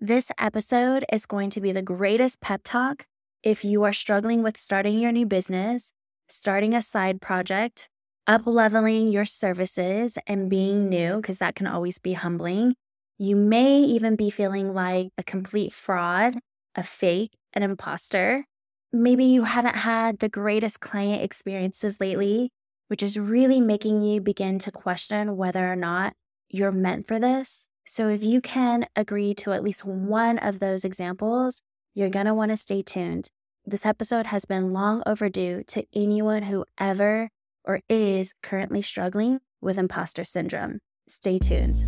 This episode is going to be the greatest pep talk if you are struggling with starting your new business, starting a side project, up leveling your services, and being new, because that can always be humbling. You may even be feeling like a complete fraud, a fake, an imposter. Maybe you haven't had the greatest client experiences lately, which is really making you begin to question whether or not you're meant for this. So, if you can agree to at least one of those examples, you're going to want to stay tuned. This episode has been long overdue to anyone who ever or is currently struggling with imposter syndrome. Stay tuned.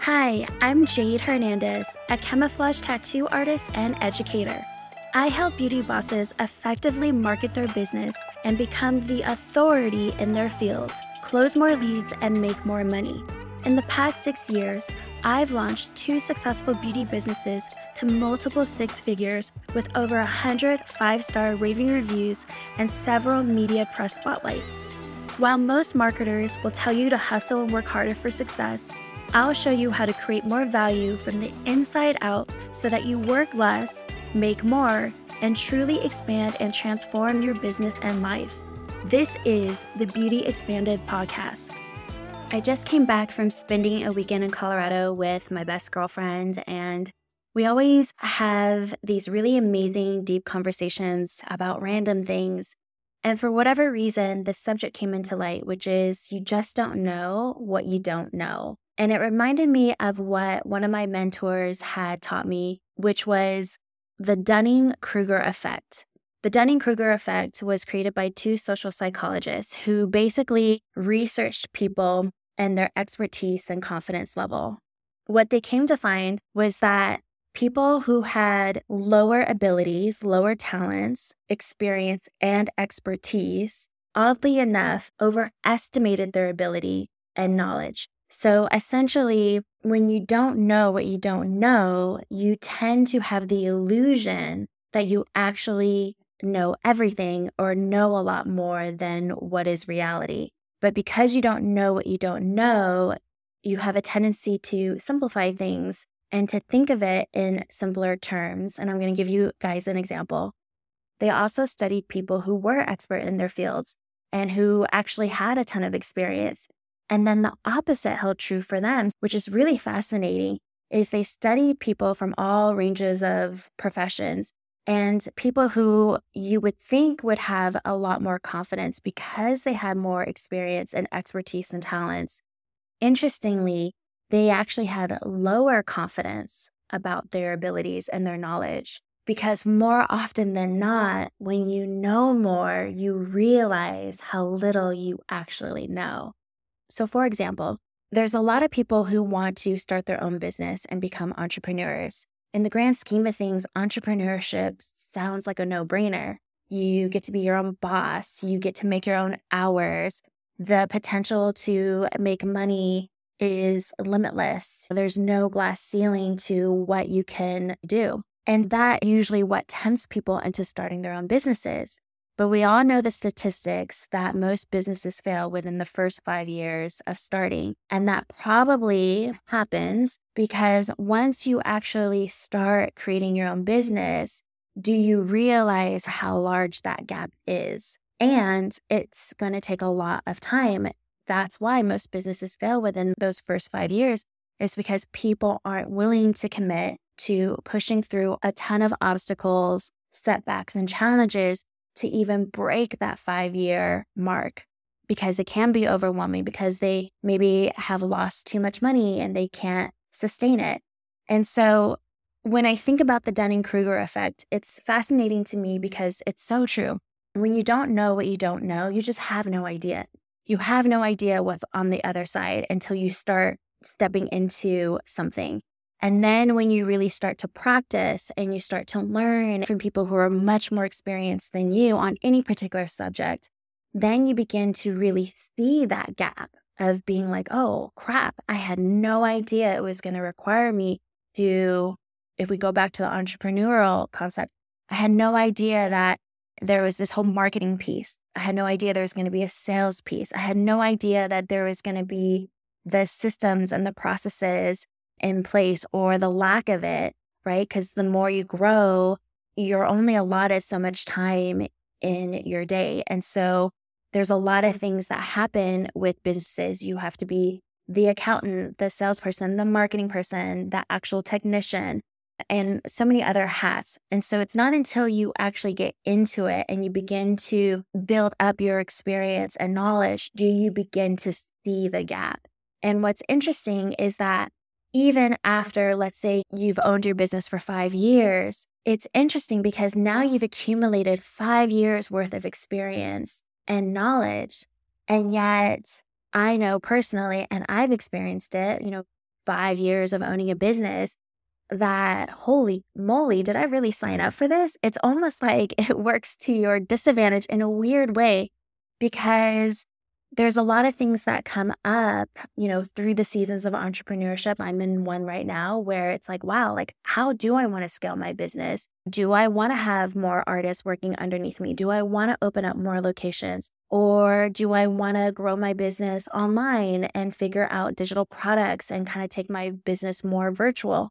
Hi, I'm Jayd Hernandez, a camouflage tattoo artist and educator. I help beauty bosses effectively market their business and become the authority in their field, close more leads, and make more money. In the past six years, I've launched two successful beauty businesses to multiple six figures with over 100 five star raving reviews and several media press spotlights. While most marketers will tell you to hustle and work harder for success, I'll show you how to create more value from the inside out so that you work less, make more, and truly expand and transform your business and life. This is the Beauty Expanded podcast. I just came back from spending a weekend in Colorado with my best girlfriend, and we always have these really amazing, deep conversations about random things. And for whatever reason, the subject came into light, which is you just don't know what you don't know. And it reminded me of what one of my mentors had taught me, which was the Dunning Kruger effect. The Dunning Kruger effect was created by two social psychologists who basically researched people and their expertise and confidence level. What they came to find was that people who had lower abilities, lower talents, experience, and expertise, oddly enough, overestimated their ability and knowledge. So essentially, when you don't know what you don't know, you tend to have the illusion that you actually know everything or know a lot more than what is reality. But because you don't know what you don't know, you have a tendency to simplify things and to think of it in simpler terms. And I'm going to give you guys an example. They also studied people who were expert in their fields and who actually had a ton of experience. And then the opposite held true for them, which is really fascinating, is they studied people from all ranges of professions and people who you would think would have a lot more confidence because they had more experience and expertise and talents. Interestingly, they actually had lower confidence about their abilities and their knowledge because more often than not, when you know more, you realize how little you actually know. So, for example, there's a lot of people who want to start their own business and become entrepreneurs in the grand scheme of things, entrepreneurship sounds like a no brainer. You get to be your own boss, you get to make your own hours. The potential to make money is limitless. There's no glass ceiling to what you can do. And that usually what tempts people into starting their own businesses. But we all know the statistics that most businesses fail within the first five years of starting. And that probably happens because once you actually start creating your own business, do you realize how large that gap is? And it's going to take a lot of time. That's why most businesses fail within those first five years, is because people aren't willing to commit to pushing through a ton of obstacles, setbacks, and challenges to even break that five year mark because it can be overwhelming because they maybe have lost too much money and they can't sustain it. And so when I think about the Dunning Kruger effect, it's fascinating to me because it's so true. When you don't know what you don't know, you just have no idea. You have no idea what's on the other side until you start stepping into something. And then when you really start to practice and you start to learn from people who are much more experienced than you on any particular subject, then you begin to really see that gap of being like, oh crap, I had no idea it was going to require me to, if we go back to the entrepreneurial concept, I had no idea that there was this whole marketing piece. I had no idea there was going to be a sales piece. I had no idea that there was going to be the systems and the processes in place or the lack of it, right? Because the more you grow, you're only allotted so much time in your day. And so there's a lot of things that happen with businesses. You have to be the accountant, the salesperson, the marketing person, the actual technician, and so many other hats. And so it's not until you actually get into it and you begin to build up your experience and knowledge do you begin to see the gap. And what's interesting is that even after, let's say, you've owned your business for five years, it's interesting because now you've accumulated five years worth of experience and knowledge. And yet, I know personally, and I've experienced it, you know, five years of owning a business, that holy moly, did I really sign up for this? It's almost like it works to your disadvantage in a weird way because there's a lot of things that come up, you know, through the seasons of entrepreneurship. I'm in one right now where it's like, wow, like, how do I want to scale my business? Do I want to have more artists working underneath me? Do I want to open up more locations? Or do I want to grow my business online and figure out digital products and kind of take my business more virtual?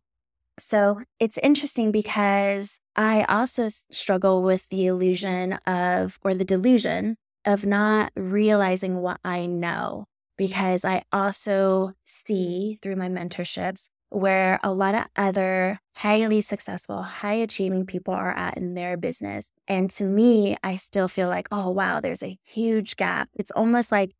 So it's interesting because I also struggle with the illusion of, or the delusion of not realizing what I know because I also see through my mentorships where a lot of other highly successful, high achieving people are at in their business. And to me, I still feel like, oh, wow, there's a huge gap. It's almost like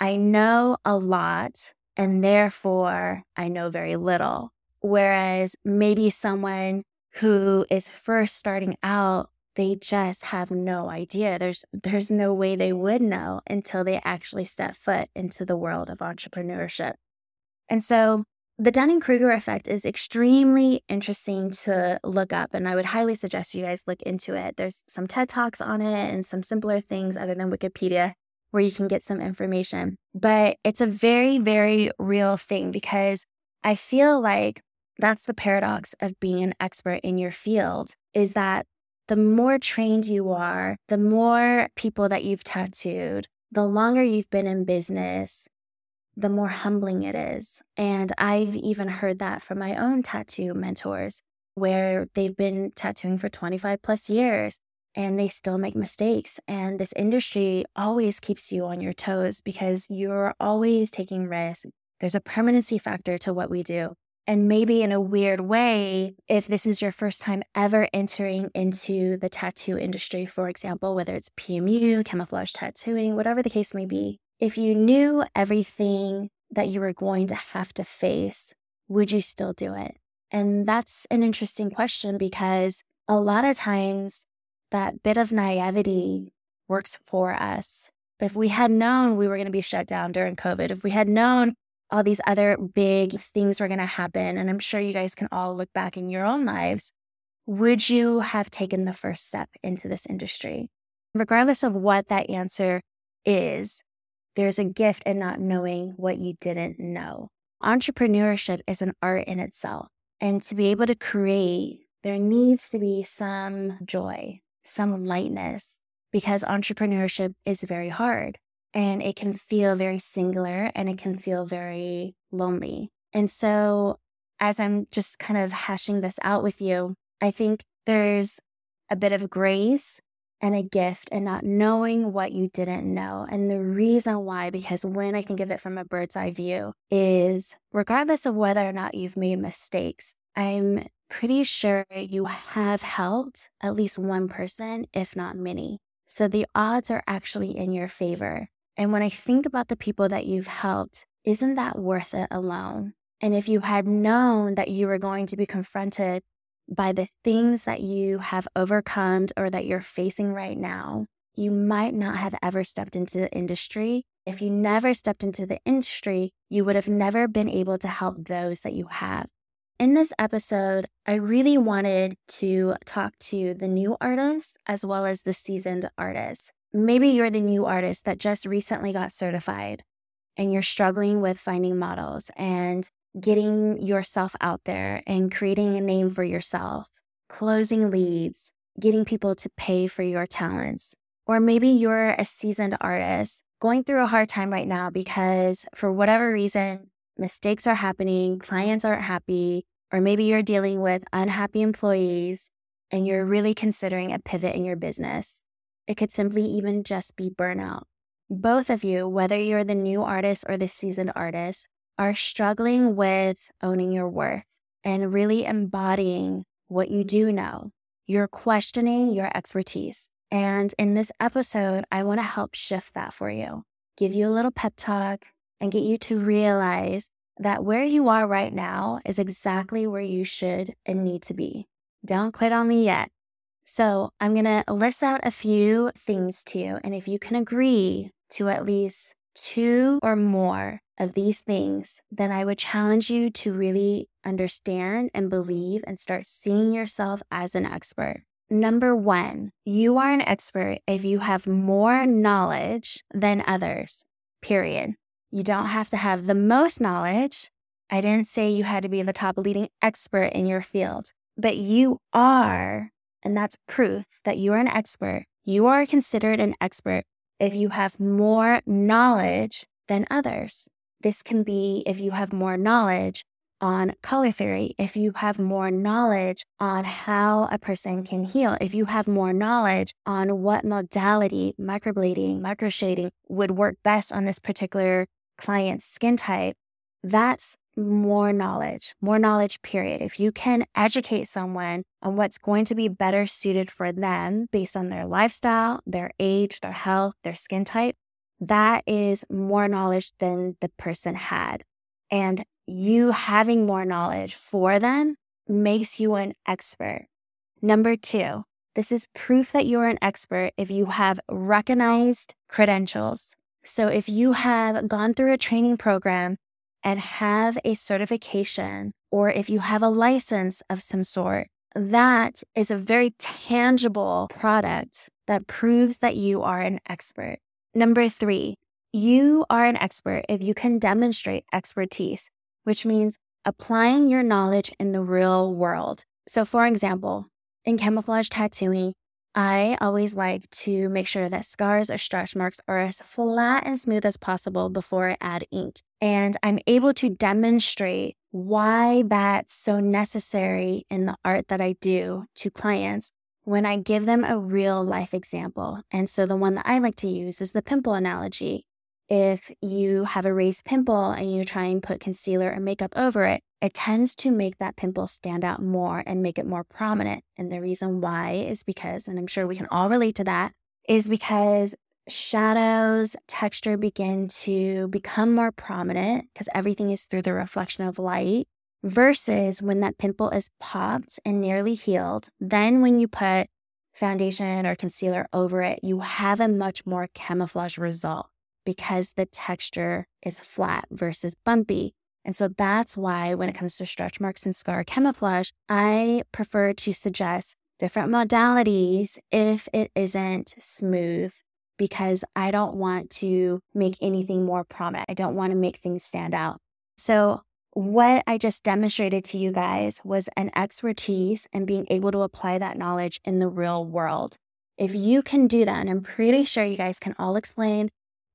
I know a lot and therefore I know very little. Whereas maybe someone who is first starting out they just have no idea. There's there's no way they would know until they actually step foot into the world of entrepreneurship. And so the Dunning-Kruger effect is extremely interesting to look up and I would highly suggest you guys look into it. There's some TED Talks on it and some simpler things other than Wikipedia where you can get some information. But it's a very very real thing because I feel like that's the paradox of being an expert in your field is that the more trained you are, the more people that you've tattooed, the longer you've been in business, the more humbling it is. And I've even heard that from my own tattoo mentors, where they've been tattooing for 25 plus years and they still make mistakes. And this industry always keeps you on your toes because you're always taking risks. There's a permanency factor to what we do. And maybe in a weird way, if this is your first time ever entering into the tattoo industry, for example, whether it's PMU, camouflage tattooing, whatever the case may be, if you knew everything that you were going to have to face, would you still do it? And that's an interesting question because a lot of times that bit of naivety works for us. If we had known we were going to be shut down during COVID, if we had known all these other big things were going to happen. And I'm sure you guys can all look back in your own lives. Would you have taken the first step into this industry? Regardless of what that answer is, there's a gift in not knowing what you didn't know. Entrepreneurship is an art in itself. And to be able to create, there needs to be some joy, some lightness, because entrepreneurship is very hard and it can feel very singular and it can feel very lonely. And so, as I'm just kind of hashing this out with you, I think there's a bit of grace and a gift and not knowing what you didn't know. And the reason why, because when I think of it from a bird's eye view, is regardless of whether or not you've made mistakes, I'm pretty sure you have helped at least one person, if not many. So the odds are actually in your favor. And when I think about the people that you've helped, isn't that worth it alone? And if you had known that you were going to be confronted by the things that you have overcome or that you're facing right now, you might not have ever stepped into the industry. If you never stepped into the industry, you would have never been able to help those that you have. In this episode, I really wanted to talk to the new artists as well as the seasoned artists. Maybe you're the new artist that just recently got certified and you're struggling with finding models and getting yourself out there and creating a name for yourself, closing leads, getting people to pay for your talents. Or maybe you're a seasoned artist going through a hard time right now because for whatever reason, mistakes are happening, clients aren't happy, or maybe you're dealing with unhappy employees and you're really considering a pivot in your business. It could simply even just be burnout. Both of you, whether you're the new artist or the seasoned artist, are struggling with owning your worth and really embodying what you do know. You're questioning your expertise. And in this episode, I want to help shift that for you, give you a little pep talk, and get you to realize that where you are right now is exactly where you should and need to be. Don't quit on me yet. So, I'm going to list out a few things to you. And if you can agree to at least two or more of these things, then I would challenge you to really understand and believe and start seeing yourself as an expert. Number one, you are an expert if you have more knowledge than others, period. You don't have to have the most knowledge. I didn't say you had to be the top leading expert in your field, but you are, and that's proof that you are an expert. You are considered an expert if you have more knowledge than others. This can be if you have more knowledge on color theory, if you have more knowledge on how a person can heal, if you have more knowledge on what modality, microblading, microshading would work best on this particular client's skin type, that's more knowledge, more knowledge, period. If you can educate someone on what's going to be better suited for them based on their lifestyle, their age, their health, their skin type, that is more knowledge than the person had. And you having more knowledge for them makes you an expert. Number two, this is proof that you're an expert if you have recognized credentials. So if you have gone through a training program and have a certification, or if you have a license of some sort, that is a very tangible product that proves that you are an expert. Number three, you are an expert if you can demonstrate expertise, which means applying your knowledge in the real world. So, for example, in camouflage tattooing, I always like to make sure that scars or stretch marks are as flat and smooth as possible before I add ink. And I'm able to demonstrate why that's so necessary in the art that I do to clients when I give them a real life example. And so the one that I like to use is the pimple analogy. If you have a raised pimple and you try and put concealer or makeup over it, it tends to make that pimple stand out more and make it more prominent. And the reason why is because, and I'm sure we can all relate to that, is because shadows, texture begin to become more prominent because everything is through the reflection of light versus when that pimple is popped and nearly healed. Then, when you put foundation or concealer over it, you have a much more camouflage result because the texture is flat versus bumpy. And so that's why, when it comes to stretch marks and scar camouflage, I prefer to suggest different modalities if it isn't smooth because I don't want to make anything more prominent. I don't want to make things stand out. So what I just demonstrated to you guys was an expertise and being able to apply that knowledge in the real world. If you can do that, and I'm pretty sure you guys can all explain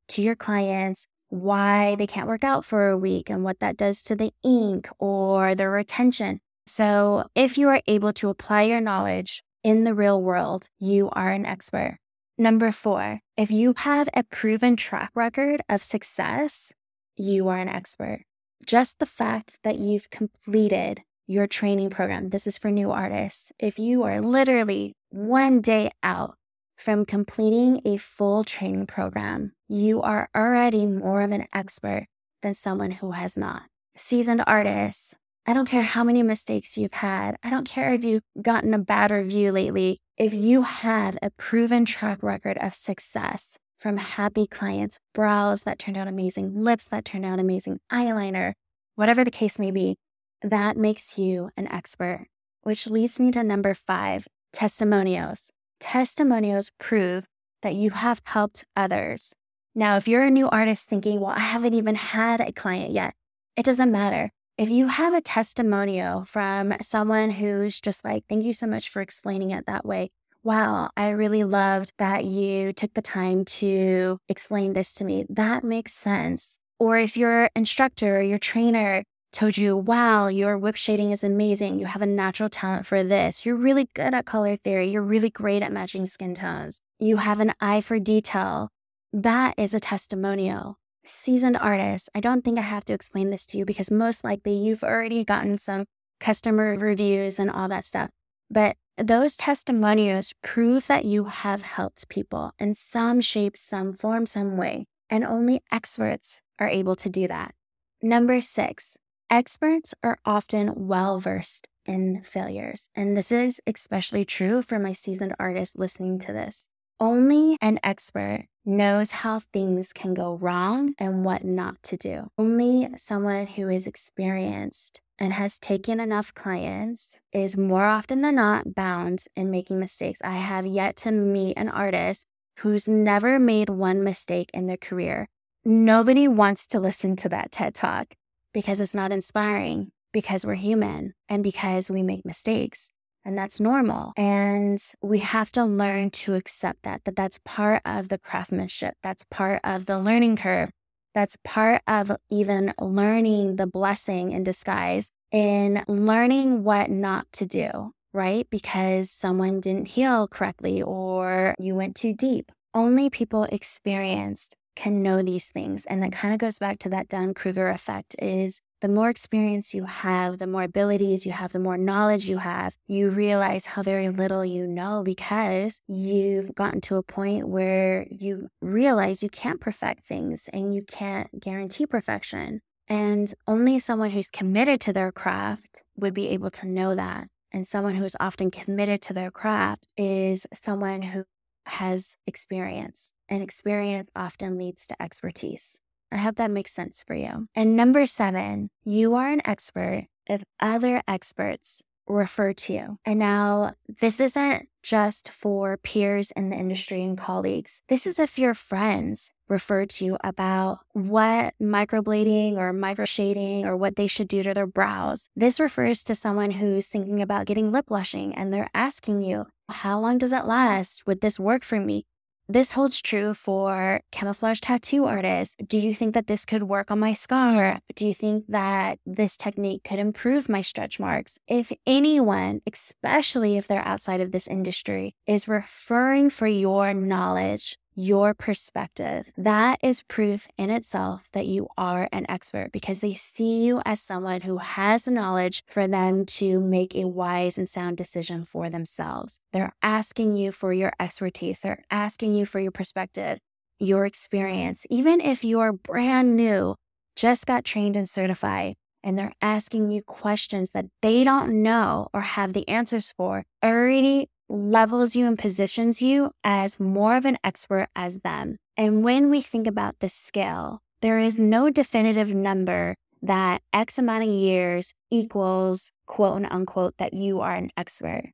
to your clients why they can't work out for a week and what that does to the ink or the retention. So, if you are able to apply your knowledge in the real world, you are an expert. Number four, if you have a proven track record of success, you are an expert just the fact that you've completed your training program, this is for new artists. If you are literally one day out from completing a full training program, you are already more of an expert than someone who has not. Seasoned artists, I don't care how many mistakes you've had. I don't care if you've gotten a bad review lately. If you have a proven track record of success, from happy clients, brows that turned out amazing, lips that turned out amazing, eyeliner, whatever the case may be, that makes you an expert. Which leads me to number five testimonials. Testimonials prove that you have helped others. Now, if you're a new artist thinking, well, I haven't even had a client yet, it doesn't matter. If you have a testimonial from someone who's just like, thank you so much for explaining it that way, wow, I really loved that you took the time to explain this to me. That makes sense. Or if your instructor or your trainer told you, wow, your whip shading is amazing. You have a natural talent for this. You're really good at color theory. You're really great at matching skin tones. You have an eye for detail. That is a testimonial. Seasoned artists, I don't think I have to explain this to you because most likely you've already gotten some customer reviews and all that stuff. But those testimonials prove that you have helped people in some shape, some form, some way. And only experts are able to do that. Number six, experts are often well versed in failures. And this is especially true for my seasoned artists listening to this. Only an expert knows how things can go wrong and what not to do. Only someone who is experienced and has taken enough clients is more often than not bound in making mistakes. I have yet to meet an artist who's never made one mistake in their career. Nobody wants to listen to that TED talk because it's not inspiring, because we're human, and because we make mistakes and that's normal and we have to learn to accept that that that's part of the craftsmanship that's part of the learning curve that's part of even learning the blessing in disguise in learning what not to do right? Because someone didn't heal correctly or you went too deep. Only people experienced can know these things and that kind of goes back to that dunning-kruger effect is the more experience you have, the more abilities you have, the more knowledge you have, you realize how very little you know because you've gotten to a point where you realize you can't perfect things and you can't guarantee perfection. And only someone who's committed to their craft would be able to know that. And someone who is often committed to their craft is someone who has experience, and experience often leads to expertise. I hope that makes sense for you. And number seven, you are an expert if other experts refer to you. And now, this isn't just for peers in the industry and colleagues. This is if your friends refer to you about what microblading or microshading or what they should do to their brows. This refers to someone who's thinking about getting lip blushing and they're asking you, How long does it last? Would this work for me? This holds true for camouflage tattoo artists. Do you think that this could work on my scar? Do you think that this technique could improve my stretch marks? If anyone, especially if they're outside of this industry, is referring for your knowledge, your perspective. That is proof in itself that you are an expert because they see you as someone who has the knowledge for them to make a wise and sound decision for themselves. They're asking you for your expertise, they're asking you for your perspective, your experience. Even if you're brand new, just got trained and certified, and they're asking you questions that they don't know or have the answers for, already levels you and positions you as more of an expert as them. And when we think about the scale, there is no definitive number that X amount of years equals quote unquote that you are an expert.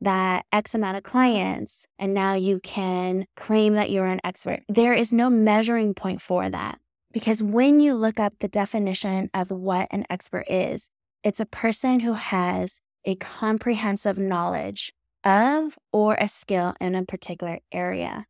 That X amount of clients, and now you can claim that you're an expert. There is no measuring point for that. Because when you look up the definition of what an expert is, it's a person who has a comprehensive knowledge of or a skill in a particular area.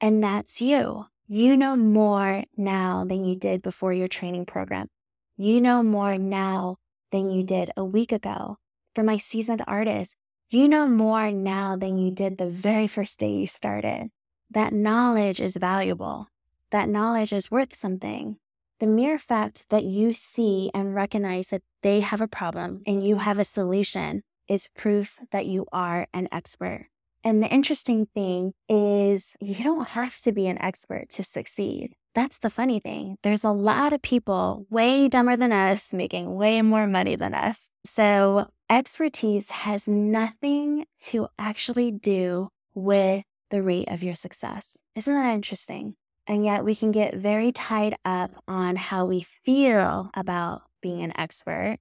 And that's you. You know more now than you did before your training program. You know more now than you did a week ago. For my seasoned artists, you know more now than you did the very first day you started. That knowledge is valuable. That knowledge is worth something. The mere fact that you see and recognize that they have a problem and you have a solution is proof that you are an expert. And the interesting thing is, you don't have to be an expert to succeed. That's the funny thing. There's a lot of people way dumber than us making way more money than us. So, expertise has nothing to actually do with the rate of your success. Isn't that interesting? And yet, we can get very tied up on how we feel about being an expert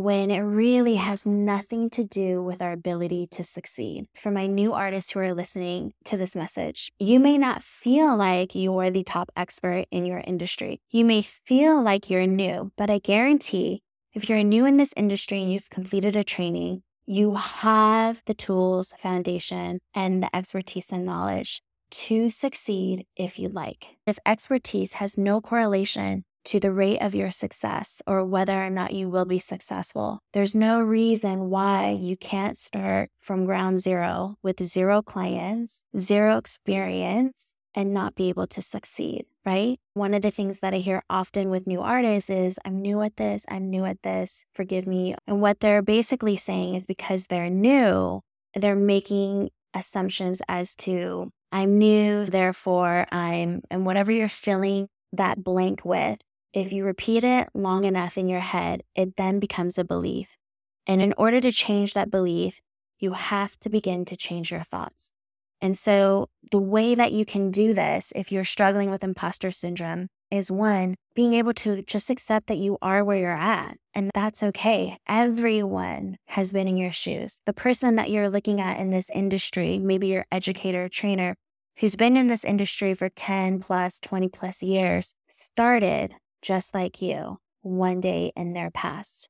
when it really has nothing to do with our ability to succeed. For my new artists who are listening to this message, you may not feel like you're the top expert in your industry. You may feel like you're new, but I guarantee if you're new in this industry and you've completed a training, you have the tools, foundation, and the expertise and knowledge to succeed if you like. If expertise has no correlation to the rate of your success or whether or not you will be successful. There's no reason why you can't start from ground zero with zero clients, zero experience, and not be able to succeed, right? One of the things that I hear often with new artists is, I'm new at this, I'm new at this, forgive me. And what they're basically saying is because they're new, they're making assumptions as to, I'm new, therefore I'm, and whatever you're filling that blank with, if you repeat it long enough in your head, it then becomes a belief. And in order to change that belief, you have to begin to change your thoughts. And so, the way that you can do this, if you're struggling with imposter syndrome, is one, being able to just accept that you are where you're at. And that's okay. Everyone has been in your shoes. The person that you're looking at in this industry, maybe your educator, trainer, who's been in this industry for 10 plus, 20 plus years, started just like you one day in their past.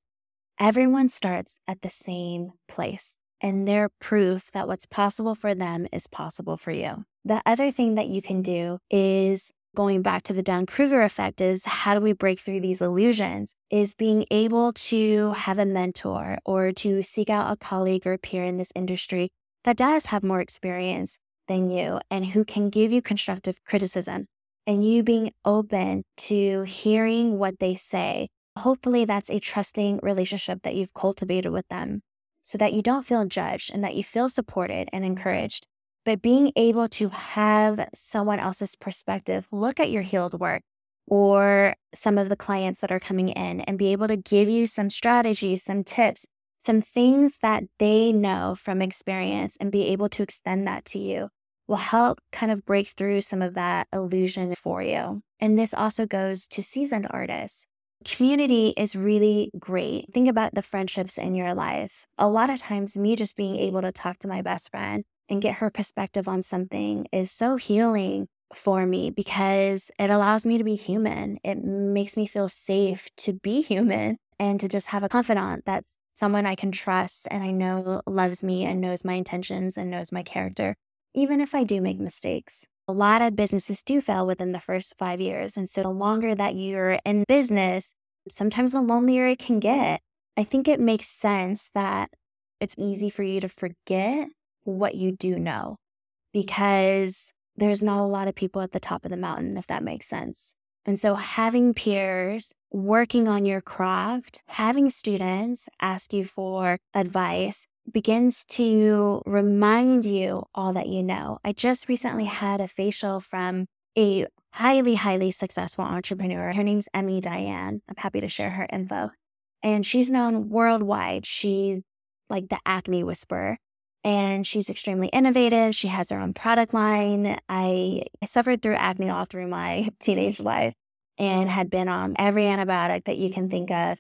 Everyone starts at the same place, and they're proof that what's possible for them is possible for you. The other thing that you can do is going back to the Dunning Kruger effect is how do we break through these illusions? Is being able to have a mentor or to seek out a colleague or peer in this industry that does have more experience than you and who can give you constructive criticism and you being open to hearing what they say. Hopefully, that's a trusting relationship that you've cultivated with them so that you don't feel judged and that you feel supported and encouraged. But being able to have someone else's perspective look at your healed work or some of the clients that are coming in and be able to give you some strategies, some tips, some things that they know from experience and be able to extend that to you will help kind of break through some of that illusion for you. And this also goes to seasoned artists. Community is really great. Think about the friendships in your life. A lot of times, me just being able to talk to my best friend and get her perspective on something is so healing for me because it allows me to be human. It makes me feel safe to be human and to just have a confidant that's someone I can trust and I know loves me and knows my intentions and knows my character even if I do make mistakes. A lot of businesses do fail within the first five years. And so the longer that you're in business, sometimes the lonelier it can get. I think it makes sense that it's easy for you to forget what you do know because there's not a lot of people at the top of the mountain, if that makes sense. And so having peers working on your craft, having students ask you for advice, begins to remind you all that you know. I just recently had a facial from a highly, highly successful entrepreneur. Her name's Emmy Diane. I'm happy to share her info. And she's known worldwide. She's like the acne whisperer. And she's extremely innovative. She has her own product line. I, suffered through acne all through my teenage life and had been on every antibiotic that you can think of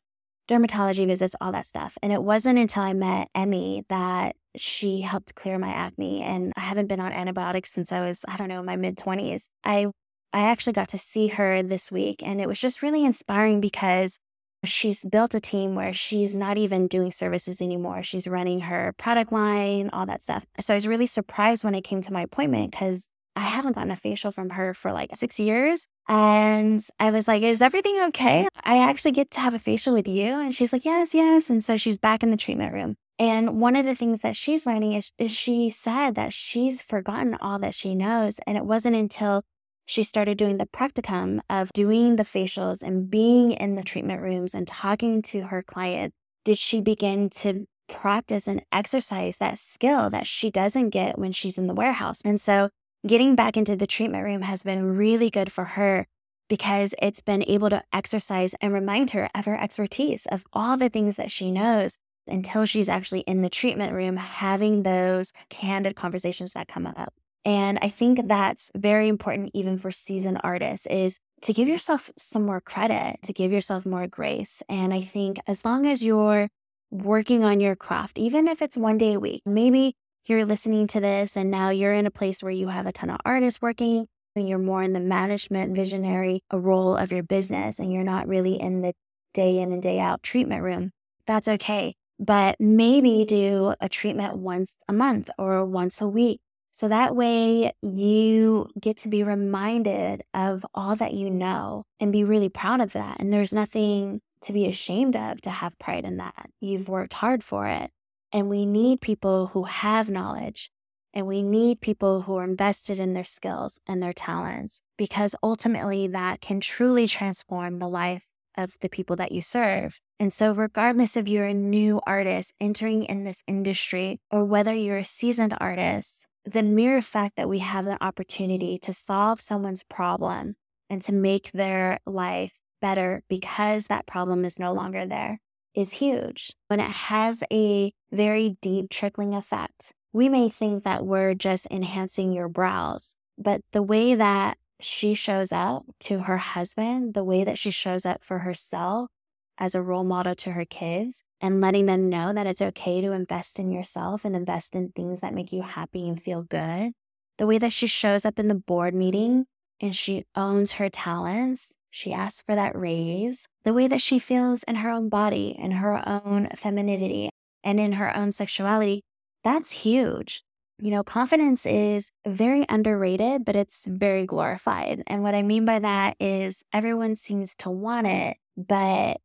dermatology visits, all that stuff. And it wasn't until I met Emmy that she helped clear my acne. And I haven't been on antibiotics since I was, I don't know, my mid 20s. I I actually got to see her this week and it was just really inspiring because she's built a team where she's not even doing services anymore. She's running her product line, all that stuff. So I was really surprised when I came to my appointment because I haven't gotten a facial from her for like six years. And I was like, Is everything okay? I actually get to have a facial with you. And she's like, Yes, yes. And so she's back in the treatment room. And one of the things that she's learning is, is she said that she's forgotten all that she knows. And it wasn't until she started doing the practicum of doing the facials and being in the treatment rooms and talking to her client did she begin to practice and exercise that skill that she doesn't get when she's in the warehouse. And so getting back into the treatment room has been really good for her because it's been able to exercise and remind her of her expertise of all the things that she knows until she's actually in the treatment room having those candid conversations that come up. And I think that's very important even for seasoned artists is to give yourself some more credit, to give yourself more grace. And I think as long as you're working on your craft, even if it's one day a week, maybe you're listening to this and now you're in a place where you have a ton of artists working and you're more in the management visionary uh, role of your business and you're not really in the day in and day out treatment room, that's okay. But maybe do a treatment once a month or once a week So that way you get to be reminded of all that you know and be really proud of that. And there's nothing to be ashamed of to have pride in that. You've worked hard for it. And we need people who have knowledge and we need people who are invested in their skills and their talents because ultimately that can truly transform the life of the people that you serve. And so, regardless if you're a new artist entering in this industry or whether you're a seasoned artist, the mere fact that we have the opportunity to solve someone's problem and to make their life better because that problem is no longer there is huge. When it has a very deep trickling effect, we may think that we're just enhancing your brows, but the way that she shows up to her husband, the way that she shows up for herself as a role model to her kids, and letting them know that it's okay to invest in yourself and invest in things that make you happy and feel good. The way that she shows up in the board meeting and she owns her talents, she asks for that raise. The way that she feels in her own body, in her own femininity, and in her own sexuality, that's huge. You know, confidence is very underrated, but it's very glorified. And what I mean by that is everyone seems to want it, but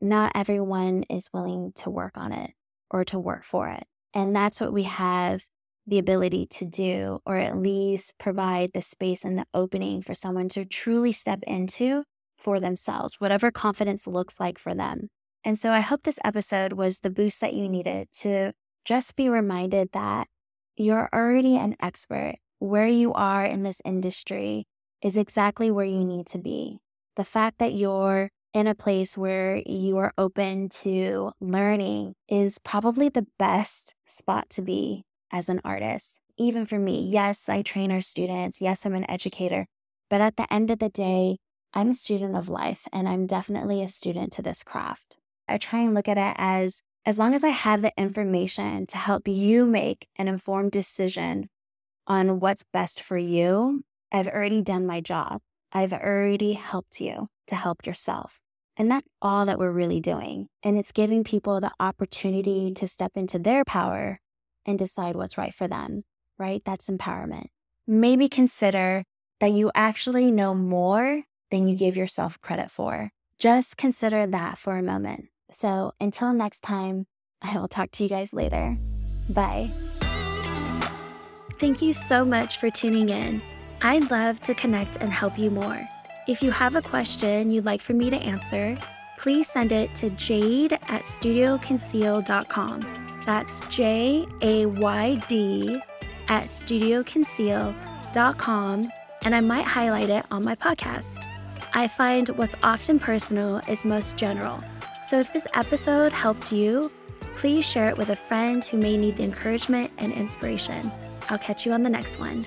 not everyone is willing to work on it or to work for it. And that's what we have the ability to do, or at least provide the space and the opening for someone to truly step into for themselves, whatever confidence looks like for them. And so I hope this episode was the boost that you needed to just be reminded that you're already an expert. Where you are in this industry is exactly where you need to be. The fact that you're in a place where you are open to learning is probably the best spot to be as an artist. Even for me, yes, I train our students. Yes, I'm an educator. But at the end of the day, I'm a student of life and I'm definitely a student to this craft. I try and look at it as as long as I have the information to help you make an informed decision on what's best for you, I've already done my job. I've already helped you to help yourself. And that's all that we're really doing. And it's giving people the opportunity to step into their power and decide what's right for them, right? That's empowerment. Maybe consider that you actually know more than you give yourself credit for. Just consider that for a moment. So until next time, I will talk to you guys later. Bye. Thank you so much for tuning in. I'd love to connect and help you more. If you have a question you'd like for me to answer, please send it to jayd at studioconceal.com. That's J A Y D at studioconceal.com, and I might highlight it on my podcast. I find what's often personal is most general. So if this episode helped you, please share it with a friend who may need the encouragement and inspiration. I'll catch you on the next one.